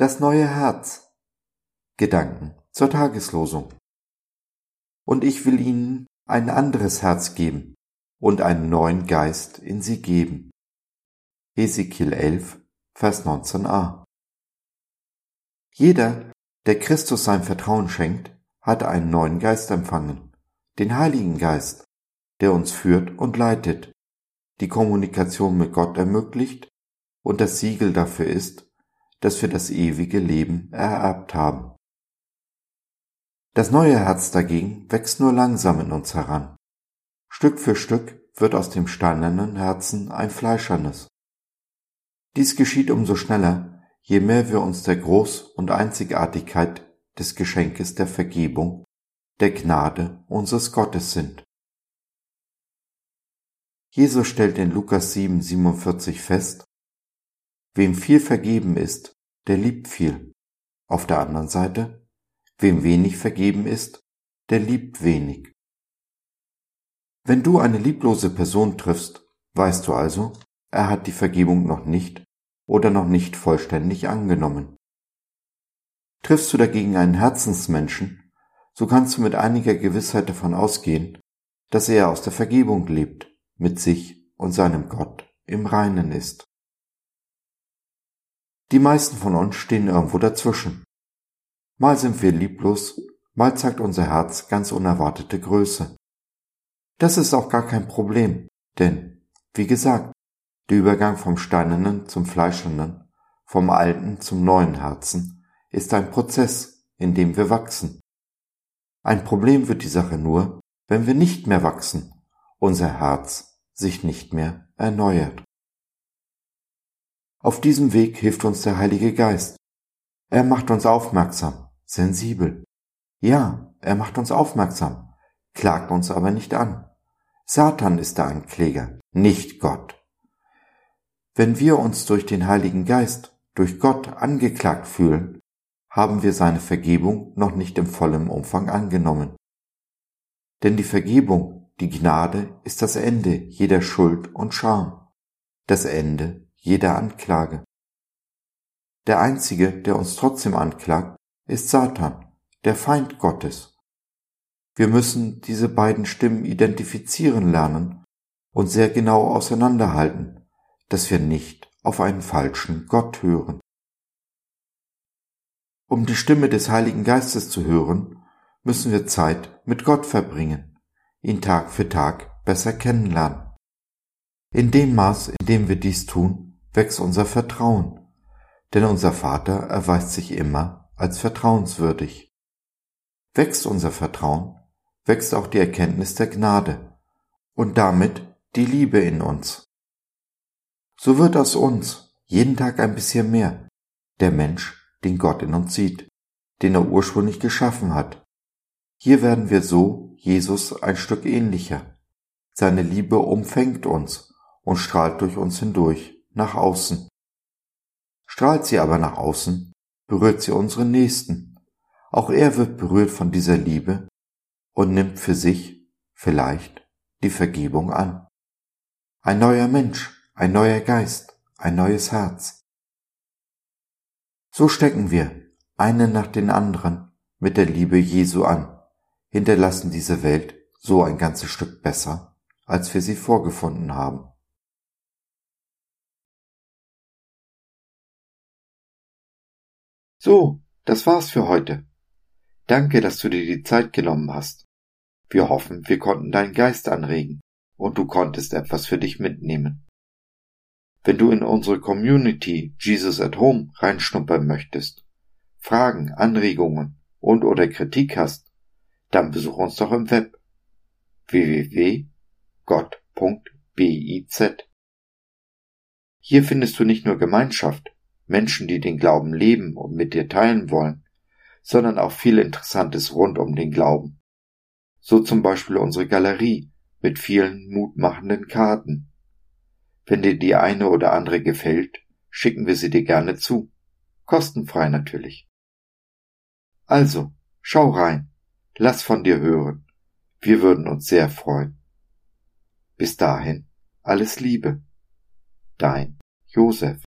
Das neue Herz. Gedanken zur Tageslosung. Und ich will ihnen ein anderes Herz geben und einen neuen Geist in sie geben. Ezekiel 11, Vers 19a. Jeder, der Christus sein Vertrauen schenkt, hat einen neuen Geist empfangen, den Heiligen Geist, der uns führt und leitet, die Kommunikation mit Gott ermöglicht und das Siegel dafür ist, dass wir das ewige Leben ererbt haben. Das neue Herz dagegen wächst nur langsam in uns heran. Stück für Stück wird aus dem steinernen Herzen ein fleischernes. Dies geschieht umso schneller, je mehr wir uns der Groß- und Einzigartigkeit des Geschenkes der Vergebung, der Gnade unseres Gottes sind. Jesus stellt in Lukas 7, 47 fest, Wem viel vergeben ist, der liebt viel. Auf der anderen Seite, wem wenig vergeben ist, der liebt wenig. Wenn du eine lieblose Person triffst, weißt du also, er hat die Vergebung noch nicht oder noch nicht vollständig angenommen. Triffst du dagegen einen Herzensmenschen, so kannst du mit einiger Gewissheit davon ausgehen, dass er aus der Vergebung lebt, mit sich und seinem Gott im Reinen ist. Die meisten von uns stehen irgendwo dazwischen. Mal sind wir lieblos, mal zeigt unser Herz ganz unerwartete Größe. Das ist auch gar kein Problem, denn, wie gesagt, der Übergang vom steinernen zum fleischernen, vom alten zum neuen Herzen ist ein Prozess, in dem wir wachsen. Ein Problem wird die Sache nur, wenn wir nicht mehr wachsen, unser Herz sich nicht mehr erneuert. Auf diesem Weg hilft uns der Heilige Geist. Er macht uns aufmerksam, sensibel. Ja, er macht uns aufmerksam, klagt uns aber nicht an. Satan ist der Ankläger, nicht Gott. Wenn wir uns durch den Heiligen Geist, durch Gott angeklagt fühlen, haben wir seine Vergebung noch nicht im vollen Umfang angenommen. Denn die Vergebung, die Gnade ist das Ende jeder Schuld und Scham, das Ende jeder Anklage. Der Einzige, der uns trotzdem anklagt, ist Satan, der Feind Gottes. Wir müssen diese beiden Stimmen identifizieren lernen und sehr genau auseinanderhalten, dass wir nicht auf einen falschen Gott hören. Um die Stimme des Heiligen Geistes zu hören, müssen wir Zeit mit Gott verbringen, ihn Tag für Tag besser kennenlernen. In dem Maß, in dem wir dies tun, wächst unser Vertrauen, denn unser Vater erweist sich immer als vertrauenswürdig. Wächst unser Vertrauen, wächst auch die Erkenntnis der Gnade und damit die Liebe in uns. So wird aus uns jeden Tag ein bisschen mehr der Mensch, den Gott in uns sieht, den er ursprünglich geschaffen hat. Hier werden wir so Jesus ein Stück ähnlicher. Seine Liebe umfängt uns und strahlt durch uns hindurch nach außen. Strahlt sie aber nach außen, berührt sie unseren Nächsten. Auch er wird berührt von dieser Liebe und nimmt für sich vielleicht die Vergebung an. Ein neuer Mensch, ein neuer Geist, ein neues Herz. So stecken wir, einen nach den anderen, mit der Liebe Jesu an, hinterlassen diese Welt so ein ganzes Stück besser, als wir sie vorgefunden haben. So, das war's für heute. Danke, dass du dir die Zeit genommen hast. Wir hoffen, wir konnten deinen Geist anregen und du konntest etwas für dich mitnehmen. Wenn du in unsere Community Jesus at Home reinschnuppern möchtest, Fragen, Anregungen und oder Kritik hast, dann besuch uns doch im Web www.gott.biz. Hier findest du nicht nur Gemeinschaft, Menschen, die den Glauben leben und mit dir teilen wollen, sondern auch viel Interessantes rund um den Glauben. So zum Beispiel unsere Galerie mit vielen mutmachenden Karten. Wenn dir die eine oder andere gefällt, schicken wir sie dir gerne zu. Kostenfrei natürlich. Also, schau rein, lass von dir hören. Wir würden uns sehr freuen. Bis dahin, alles Liebe. Dein Josef.